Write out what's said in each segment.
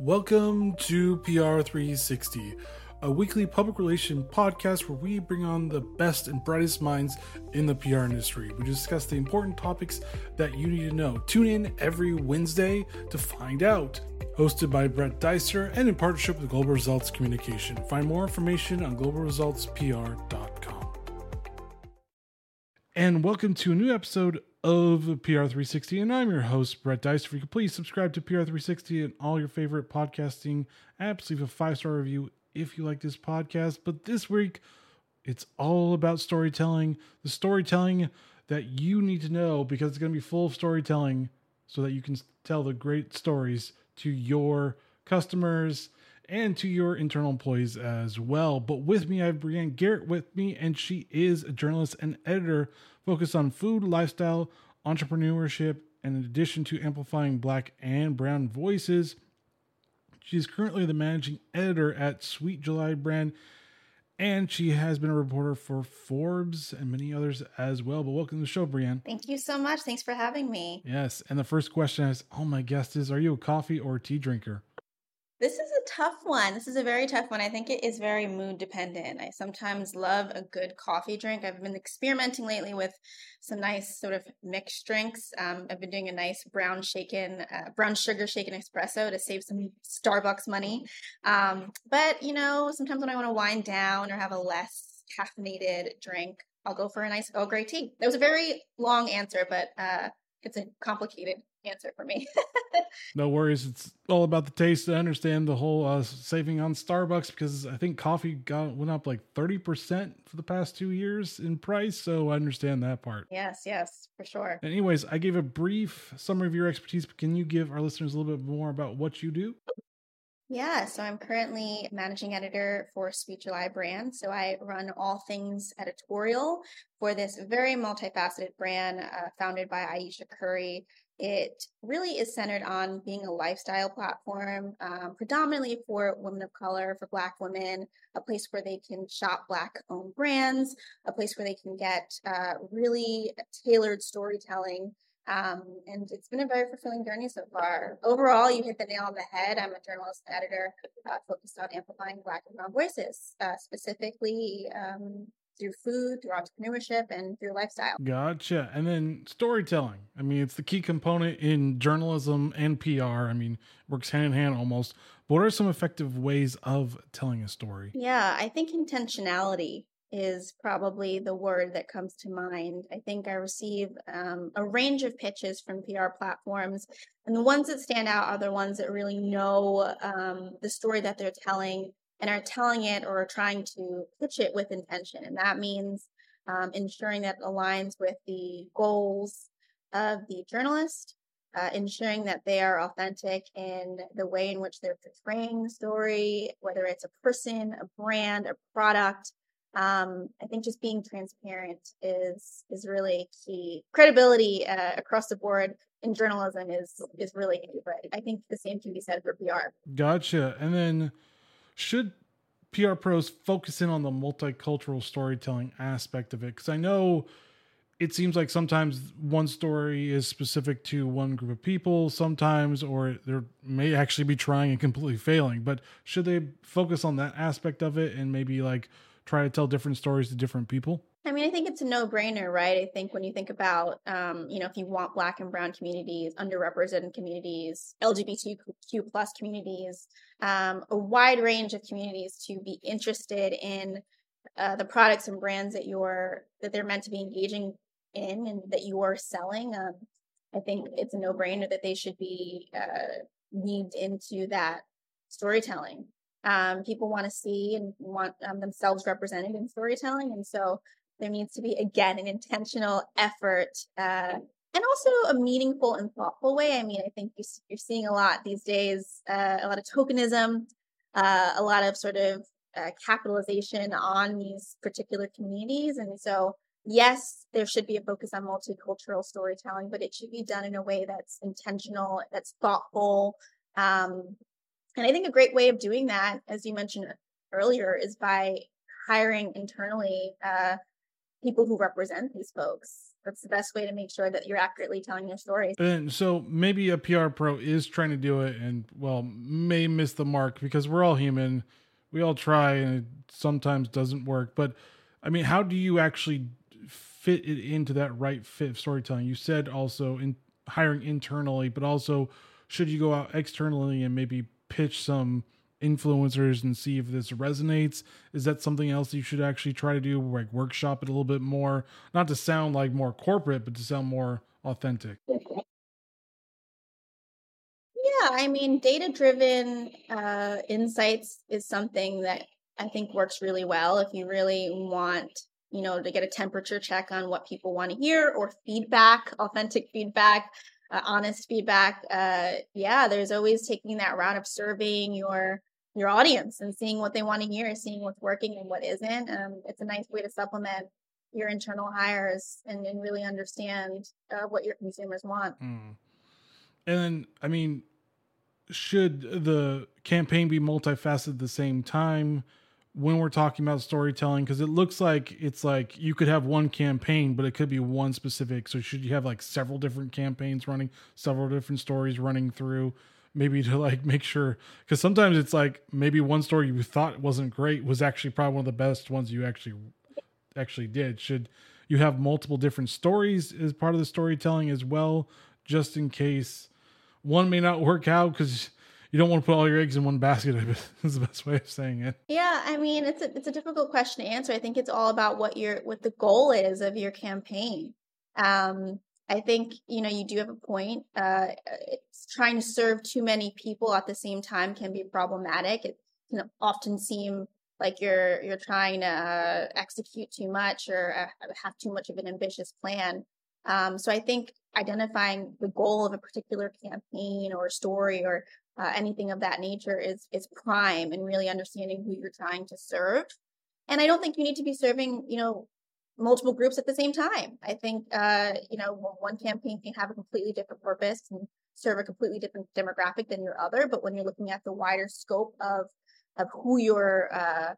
Welcome to PR 360, a weekly public relation podcast where we bring on the best and brightest minds in the PR industry. We discuss the important topics that you need to know. Tune in every Wednesday to find out. Hosted by Brett Dicer and in partnership with Global Results Communication. Find more information on globalresultspr.com. And welcome to a new episode of PR360, and I'm your host, Brett Dicer. If you could please subscribe to PR360 and all your favorite podcasting apps, leave a five star review if you like this podcast. But this week, it's all about storytelling, the storytelling that you need to know because it's going to be full of storytelling so that you can tell the great stories to your customers and to your internal employees as well. But with me, I have Brienne Garrett with me, and she is a journalist and editor focused on food, lifestyle, entrepreneurship, and in addition to amplifying black and brown voices, she is currently the managing editor at Sweet July brand, and she has been a reporter for Forbes and many others as well. But welcome to the show, Brienne. Thank you so much. Thanks for having me. Yes, and the first question is, oh my guest is, are you a coffee or tea drinker? This is a tough one. This is a very tough one. I think it is very mood dependent. I sometimes love a good coffee drink. I've been experimenting lately with some nice sort of mixed drinks. Um, I've been doing a nice brown shaken, uh, brown sugar shaken espresso to save some Starbucks money. Um, but you know, sometimes when I want to wind down or have a less caffeinated drink, I'll go for a nice Earl Grey tea. That was a very long answer, but uh, it's a complicated answer for me. no worries. It's all about the taste. I understand the whole uh, saving on Starbucks because I think coffee got went up like 30% for the past two years in price. So I understand that part. Yes, yes, for sure. Anyways, I gave a brief summary of your expertise, but can you give our listeners a little bit more about what you do? Yeah, so I'm currently managing editor for Sweet July brand. So I run all things editorial for this very multifaceted brand uh, founded by Ayesha Curry. It really is centered on being a lifestyle platform, um, predominantly for women of color, for Black women, a place where they can shop Black owned brands, a place where they can get uh, really tailored storytelling um, and it's been a very fulfilling journey so far. Overall, you hit the nail on the head. I'm a journalist editor uh, focused on amplifying Black and Brown voices, uh, specifically um, through food, through entrepreneurship, and through lifestyle. Gotcha. And then storytelling. I mean, it's the key component in journalism and PR. I mean, works hand in hand almost. But what are some effective ways of telling a story? Yeah, I think intentionality is probably the word that comes to mind. I think I receive um, a range of pitches from PR platforms, and the ones that stand out are the ones that really know um, the story that they're telling and are telling it or are trying to pitch it with intention. And that means um, ensuring that it aligns with the goals of the journalist, uh, ensuring that they are authentic in the way in which they're portraying the story, whether it's a person, a brand, a product um, I think just being transparent is is really key. Credibility uh, across the board in journalism is is really key, but I think the same can be said for PR. Gotcha. And then should PR pros focus in on the multicultural storytelling aspect of it? Because I know it seems like sometimes one story is specific to one group of people, sometimes, or there may actually be trying and completely failing. But should they focus on that aspect of it and maybe like try to tell different stories to different people? I mean, I think it's a no-brainer, right? I think when you think about, um, you know, if you want Black and Brown communities, underrepresented communities, LGBTQ plus communities, um, a wide range of communities to be interested in uh, the products and brands that you're that they're meant to be engaging in and that you are selling. Um, I think it's a no-brainer that they should be uh, weaved into that storytelling um, people want to see and want um, themselves represented in storytelling. And so there needs to be, again, an intentional effort uh, and also a meaningful and thoughtful way. I mean, I think you're seeing a lot these days, uh, a lot of tokenism, uh, a lot of sort of uh, capitalization on these particular communities. And so, yes, there should be a focus on multicultural storytelling, but it should be done in a way that's intentional, that's thoughtful, um, and I think a great way of doing that, as you mentioned earlier, is by hiring internally uh, people who represent these folks. that's the best way to make sure that you're accurately telling your stories. And so maybe a PR pro is trying to do it and well may miss the mark because we're all human. We all try and it sometimes doesn't work. But I mean, how do you actually fit it into that right fit of storytelling? You said also in hiring internally, but also should you go out externally and maybe pitch some influencers and see if this resonates. Is that something else you should actually try to do like workshop it a little bit more? Not to sound like more corporate but to sound more authentic. Yeah i mean data driven uh, insights is something that i think works really well if you really want you know to get a temperature check on what people want to hear or feedback authentic feedback uh, honest feedback uh, yeah there's always taking that route of surveying your your audience and seeing what they want to hear, seeing what's working and what isn't. Um, it's a nice way to supplement your internal hires and, and really understand uh, what your consumers want. Mm. And then, I mean, should the campaign be multifaceted at the same time when we're talking about storytelling? Because it looks like it's like you could have one campaign, but it could be one specific. So, should you have like several different campaigns running, several different stories running through? maybe to like make sure because sometimes it's like maybe one story you thought wasn't great was actually probably one of the best ones you actually actually did should you have multiple different stories as part of the storytelling as well just in case one may not work out because you don't want to put all your eggs in one basket is the best way of saying it yeah i mean it's a, it's a difficult question to answer i think it's all about what your what the goal is of your campaign um I think you know you do have a point. Uh, trying to serve too many people at the same time can be problematic. It can often seem like you're you're trying to uh, execute too much or uh, have too much of an ambitious plan. Um, so I think identifying the goal of a particular campaign or story or uh, anything of that nature is is prime and really understanding who you're trying to serve. And I don't think you need to be serving, you know, multiple groups at the same time. I think, uh, you know, one campaign can have a completely different purpose and serve a completely different demographic than your other. But when you're looking at the wider scope of of who you're uh,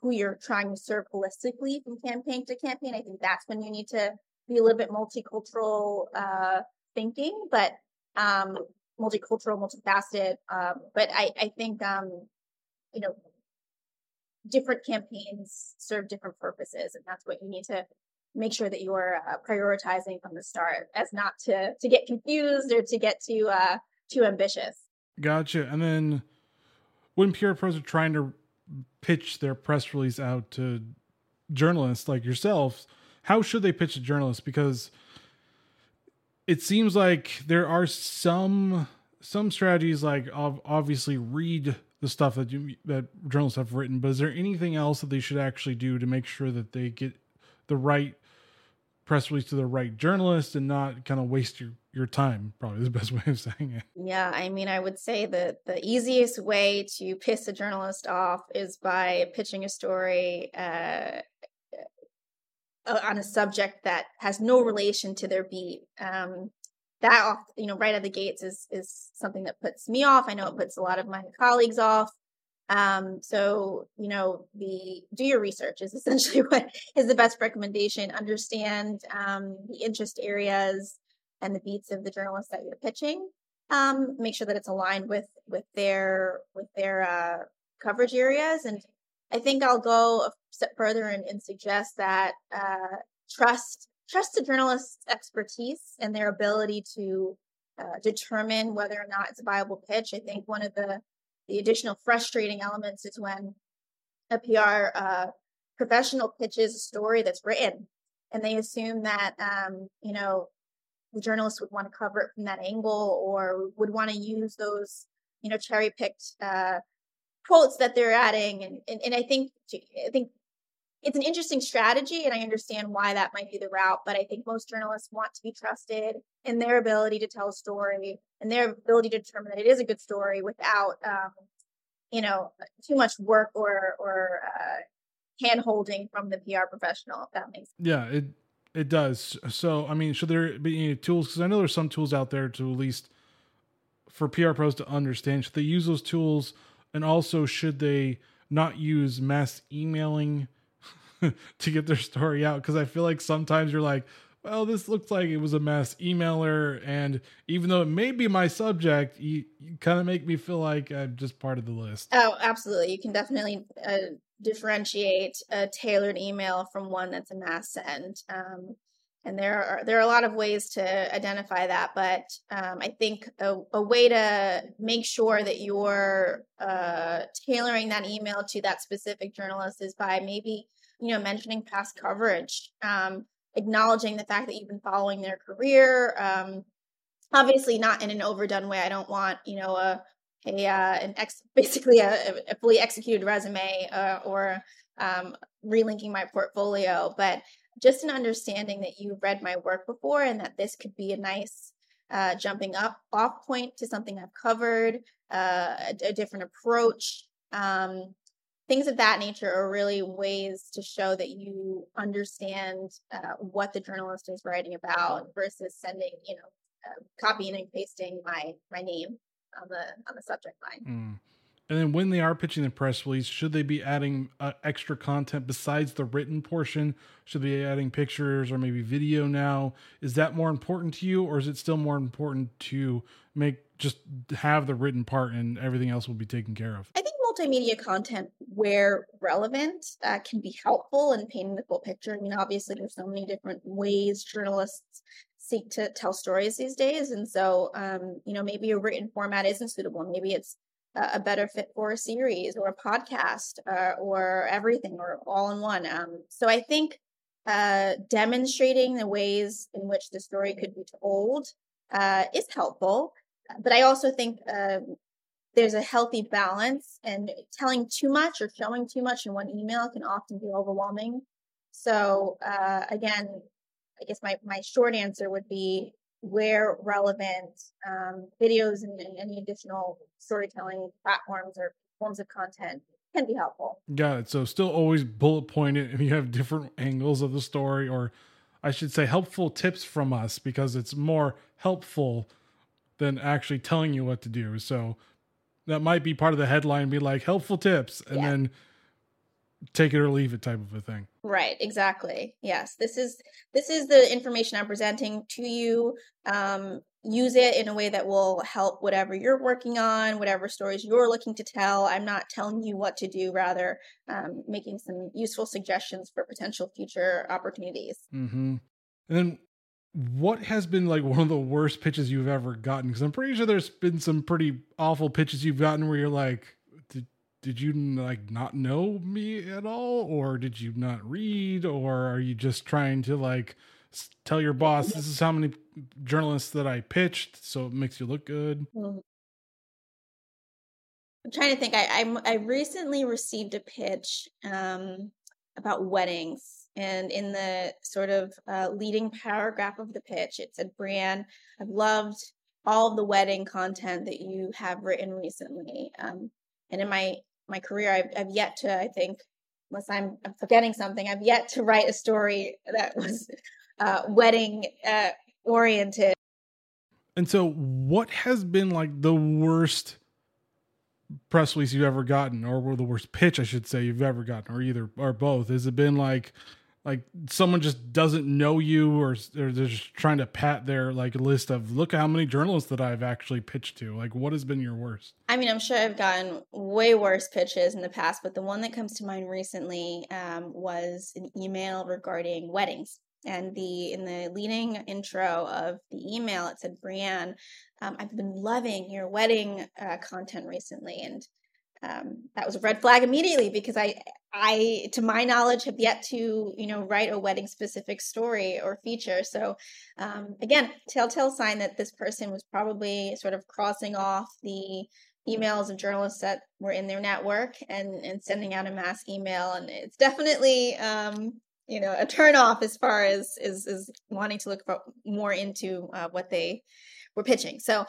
who you're trying to serve holistically from campaign to campaign, I think that's when you need to be a little bit multicultural uh, thinking, but um, multicultural, multifaceted. Um, but I, I think, um, you know, different campaigns serve different purposes, and that's what you need to make sure that you're uh, prioritizing from the start, as not to to get confused or to get too uh, too ambitious. Gotcha. And then when PR pros are trying to pitch their press release out to journalists like yourselves, how should they pitch to journalists? Because it seems like there are some some strategies like obviously read the stuff that you that journalists have written, but is there anything else that they should actually do to make sure that they get the right press release to the right journalist and not kind of waste your your time probably the best way of saying it? Yeah i mean i would say that the easiest way to piss a journalist off is by pitching a story uh, uh on a subject that has no relation to their beat um, that off, you know, right of the gates is is something that puts me off. I know it puts a lot of my colleagues off. Um, so you know, the do your research is essentially what is the best recommendation. Understand um, the interest areas and the beats of the journalists that you're pitching. Um, make sure that it's aligned with with their with their uh, coverage areas, and I think I'll go a step further and, and suggest that uh, trust trust the journalist's expertise and their ability to uh, determine whether or not it's a viable pitch. I think one of the the additional frustrating elements is when a PR uh, professional pitches a story that's written, and they assume that um, you know the journalist would want to cover it from that angle or would want to use those you know cherry picked uh, quotes that they're adding, and, and and I think I think it's an interesting strategy and I understand why that might be the route, but I think most journalists want to be trusted in their ability to tell a story and their ability to determine that it is a good story without, um, you know, too much work or, or, uh, hand holding from the PR professional, if that makes sense. Yeah, it, it does. So, I mean, should there be any tools? Because I know there's some tools out there to at least for PR pros to understand. Should they use those tools? And also, should they not use mass emailing? to get their story out because I feel like sometimes you're like, well, this looks like it was a mass emailer, and even though it may be my subject, you, you kind of make me feel like I'm just part of the list. Oh, absolutely. You can definitely uh, differentiate a tailored email from one that's a mass send. Um, and there are there are a lot of ways to identify that but um, i think a, a, way to make sure that you're uh, tailoring that email to that specific journalist is by maybe you know mentioning past coverage um, acknowledging the fact that you've been following their career um, obviously not in an overdone way. I don't want you know a a uh, an ex basically a, a fully executed resume uh, or um, relinking my portfolio but just an understanding that you've read my work before and that this could be a nice uh, jumping up off point to something I've covered, uh, a, a, different approach. Um, things of that nature are really ways to show that you understand uh, what the journalist is writing about versus sending, you know, uh, copying and pasting my my name on the on the subject line. Mm. And then when they are pitching the press release, should they be adding uh, extra content besides the written portion? Should they be adding pictures or maybe video now? Is that more important to you, or is it still more important to make just have the written part and everything else will be taken care of? I think multimedia content, where relevant, uh, can be helpful in painting the full picture. I mean, obviously, there's so many different ways journalists seek to tell stories these days, and so um, you know maybe a written format isn't suitable. Maybe it's a better fit for a series or a podcast uh, or everything or all in one. Um, so I think uh, demonstrating the ways in which the story could be told uh, is helpful. But I also think um, there's a healthy balance, and telling too much or showing too much in one email can often be overwhelming. So uh, again, I guess my, my short answer would be where relevant um, videos and, and, any additional storytelling platforms or forms of content can be helpful. Got it. So still always bullet point it and you have different angles of the story or I should say helpful tips from us because it's more helpful than actually telling you what to do. So that might be part of the headline be like helpful tips and yeah. then take it or leave it type of a thing. Right, exactly. Yes. This is this is the information I'm presenting to you. Um use it in a way that will help whatever you're working on, whatever stories you're looking to tell. I'm not telling you what to do, rather um, making some useful suggestions for potential future opportunities. Mm-hmm. And then what has been like one of the worst pitches you've ever gotten? Because I'm pretty sure there's been some pretty awful pitches you've gotten where you're like, did you like not know me at all or did you not read or are you just trying to like tell your boss this is how many journalists that I pitched so it makes you look good? Mm-hmm. I'm trying to think. I I, I recently received a pitch um, about weddings, and in the sort of uh, leading paragraph of the pitch, it said, "Brienne, I've loved all the wedding content that you have written recently." Um, and in my my career, I've, I've yet to, I think, unless I'm, I'm, forgetting something, I've yet to write a story that was uh, wedding uh, oriented. And so, what has been like the worst press release you've ever gotten, or the worst pitch, I should say, you've ever gotten, or either or both? Has it been like like someone just doesn't know you or, or they're just trying to pat their like list of look how many journalists that I've actually pitched to. Like what has been your worst? I mean I'm sure I've gotten way worse pitches in the past but the one that comes to mind recently um, was an email regarding weddings. And the in the leading intro of the email it said Brienne um, I've been loving your wedding uh, content recently. And um, that was a red flag immediately because I, I, to my knowledge, have yet to, you know, write a wedding specific story or feature. So, um, again, telltale sign that this person was probably sort of crossing off the emails of journalists that were in their network and and sending out a mass email. And it's definitely, um, you know, a turn off as far as is is wanting to look more into uh, what they were pitching. So,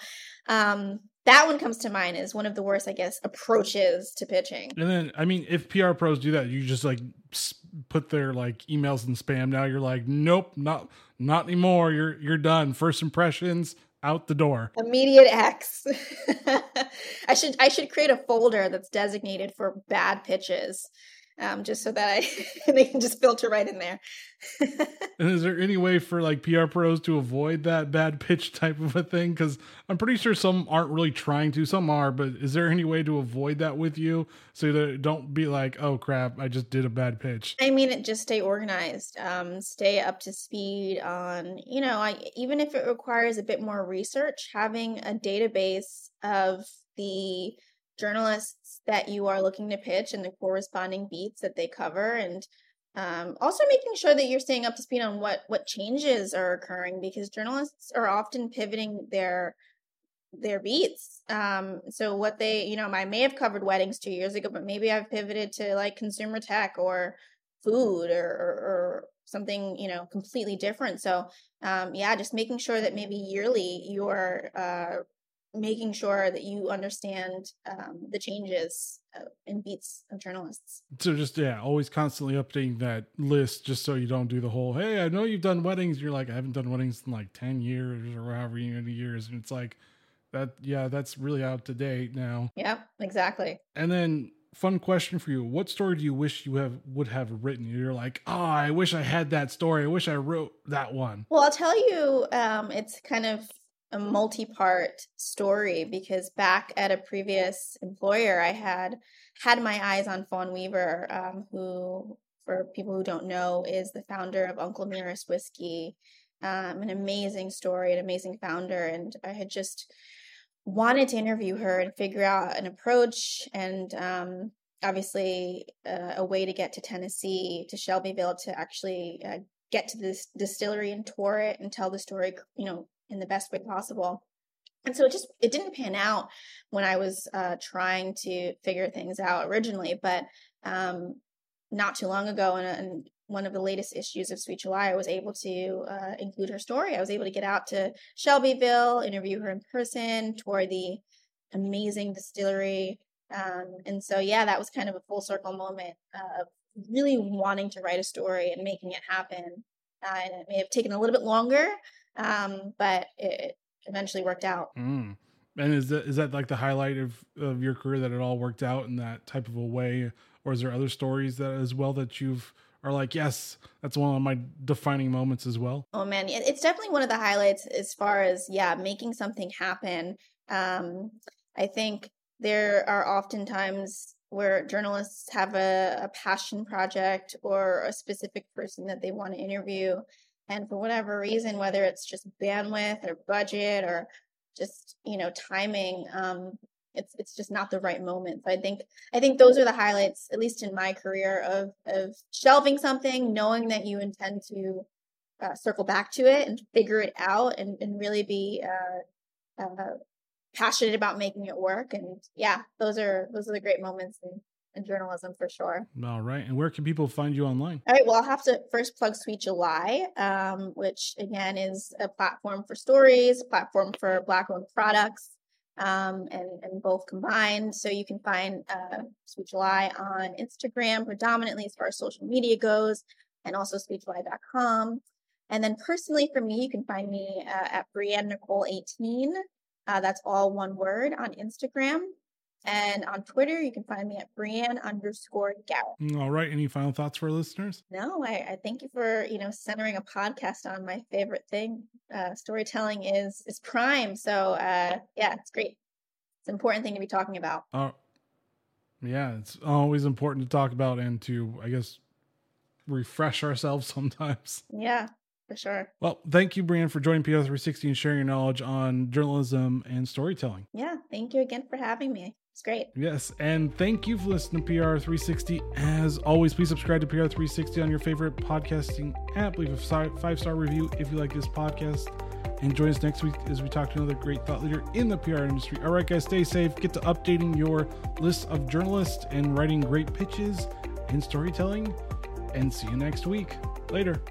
um, that one comes to mind as one of the worst, I guess, approaches to pitching. And then, I mean, if PR pros do that, you just like put their like emails in spam. Now you're like, nope, not not anymore. You're you're done. First impressions out the door. Immediate X. I should I should create a folder that's designated for bad pitches. Um, just so that I they can just filter right in there. and is there any way for like PR pros to avoid that bad pitch type of a thing? Because I'm pretty sure some aren't really trying to, some are, but is there any way to avoid that with you so that don't be like, oh crap, I just did a bad pitch? I mean, it just stay organized, um, stay up to speed on, you know, I, even if it requires a bit more research, having a database of the journalists that you are looking to pitch and the corresponding beats that they cover and um, also making sure that you're staying up to speed on what what changes are occurring because journalists are often pivoting their their beats. Um, so what they you know i may have covered weddings two years ago but maybe i've pivoted to like consumer tech or food or, or, or something you know completely different. So um, yeah just making sure that maybe yearly you're uh, making sure that you understand um, the changes uh, in beats of journalists. So just yeah, always constantly updating that list, just so you don't do the whole. Hey, I know you've done weddings. You're like, I haven't done weddings in like ten years or however many years, and it's like that. Yeah, that's really out to date now. Yep, exactly. And then fun question for you what story do you wish you have would have written you're like oh i wish i had that story i wish i wrote that one well i'll tell you um, it's kind of a multi-part story because back at a previous employer i had had my eyes on fawn weaver um, who for people who don't know is the founder of uncle nearest whiskey um, an amazing story an amazing founder. And i had just wanted to interview her and figure out an approach and um, obviously uh, a way to get to tennessee to shelbyville to actually uh, get to this distillery and tour it and tell the story you know in the best way possible. And so it just it didn't pan out when i was uh, trying to figure things out originally but um, not too long ago in, in, one of the latest issues of sweet july i was able to uh, include her story. I was able to get out to shelbyville interview her in person tour the amazing distillery um, and so yeah that was kind of a full circle moment of really wanting to write a story and making it happen. Uh, and it may have taken a little bit longer um, but it eventually worked out. Mm. And is that is that like the highlight of of your career that it all worked out in that type of a way, or is there other stories that as well that you've are like yes that's one of my defining moments as well oh man. It's definitely one of the highlights as far as yeah making something happen. Um i think there are oftentimes where journalists have a, a passion project or a specific person that they want to interview and for whatever reason whether it's just bandwidth or budget or just you know timing um it's it's just not the right moment. So i think i think those are the highlights at least in my career of of shelving something knowing that you intend to uh, circle back to it and figure it out and, and really be uh, uh, passionate about making it work. And yeah those are those are the great moments and in journalism for sure. All right. And where can people find you online? All right. Well, I'll have to first plug Sweet July, um, which again is a platform for stories, platform for Black owned products, um, and, and both combined. So you can find uh, Sweet July on Instagram predominantly as far as social media goes, and also sweetjuly.com. And then personally for me, you can find me uh, at Brienne Nicole 18. Uh, that's all one word on Instagram. And on Twitter, you can find me at Brienne underscore Garrett. Mm, all right. Any final thoughts for our listeners? No, I, I thank you for, you know, centering a podcast on my favorite thing. Uh, storytelling is is prime. So uh, yeah, it's great. It's an important thing to be talking about. Uh, yeah, it's always important to talk about and to, I guess, refresh ourselves sometimes. Yeah, for sure. Well, thank you, Brienne, for joining PR360 and sharing your knowledge on journalism and storytelling. Yeah, thank you again for having me. It's great. Yes, and thank you for listening to PR360. As always, please subscribe to PR360 on your favorite podcasting app. Leave a five star review if you like this podcast. And join us next week as we talk to another great thought leader in the PR industry. All right, guys, stay safe. Get to updating your list of journalists and writing great pitches and storytelling. And see you next week. Later.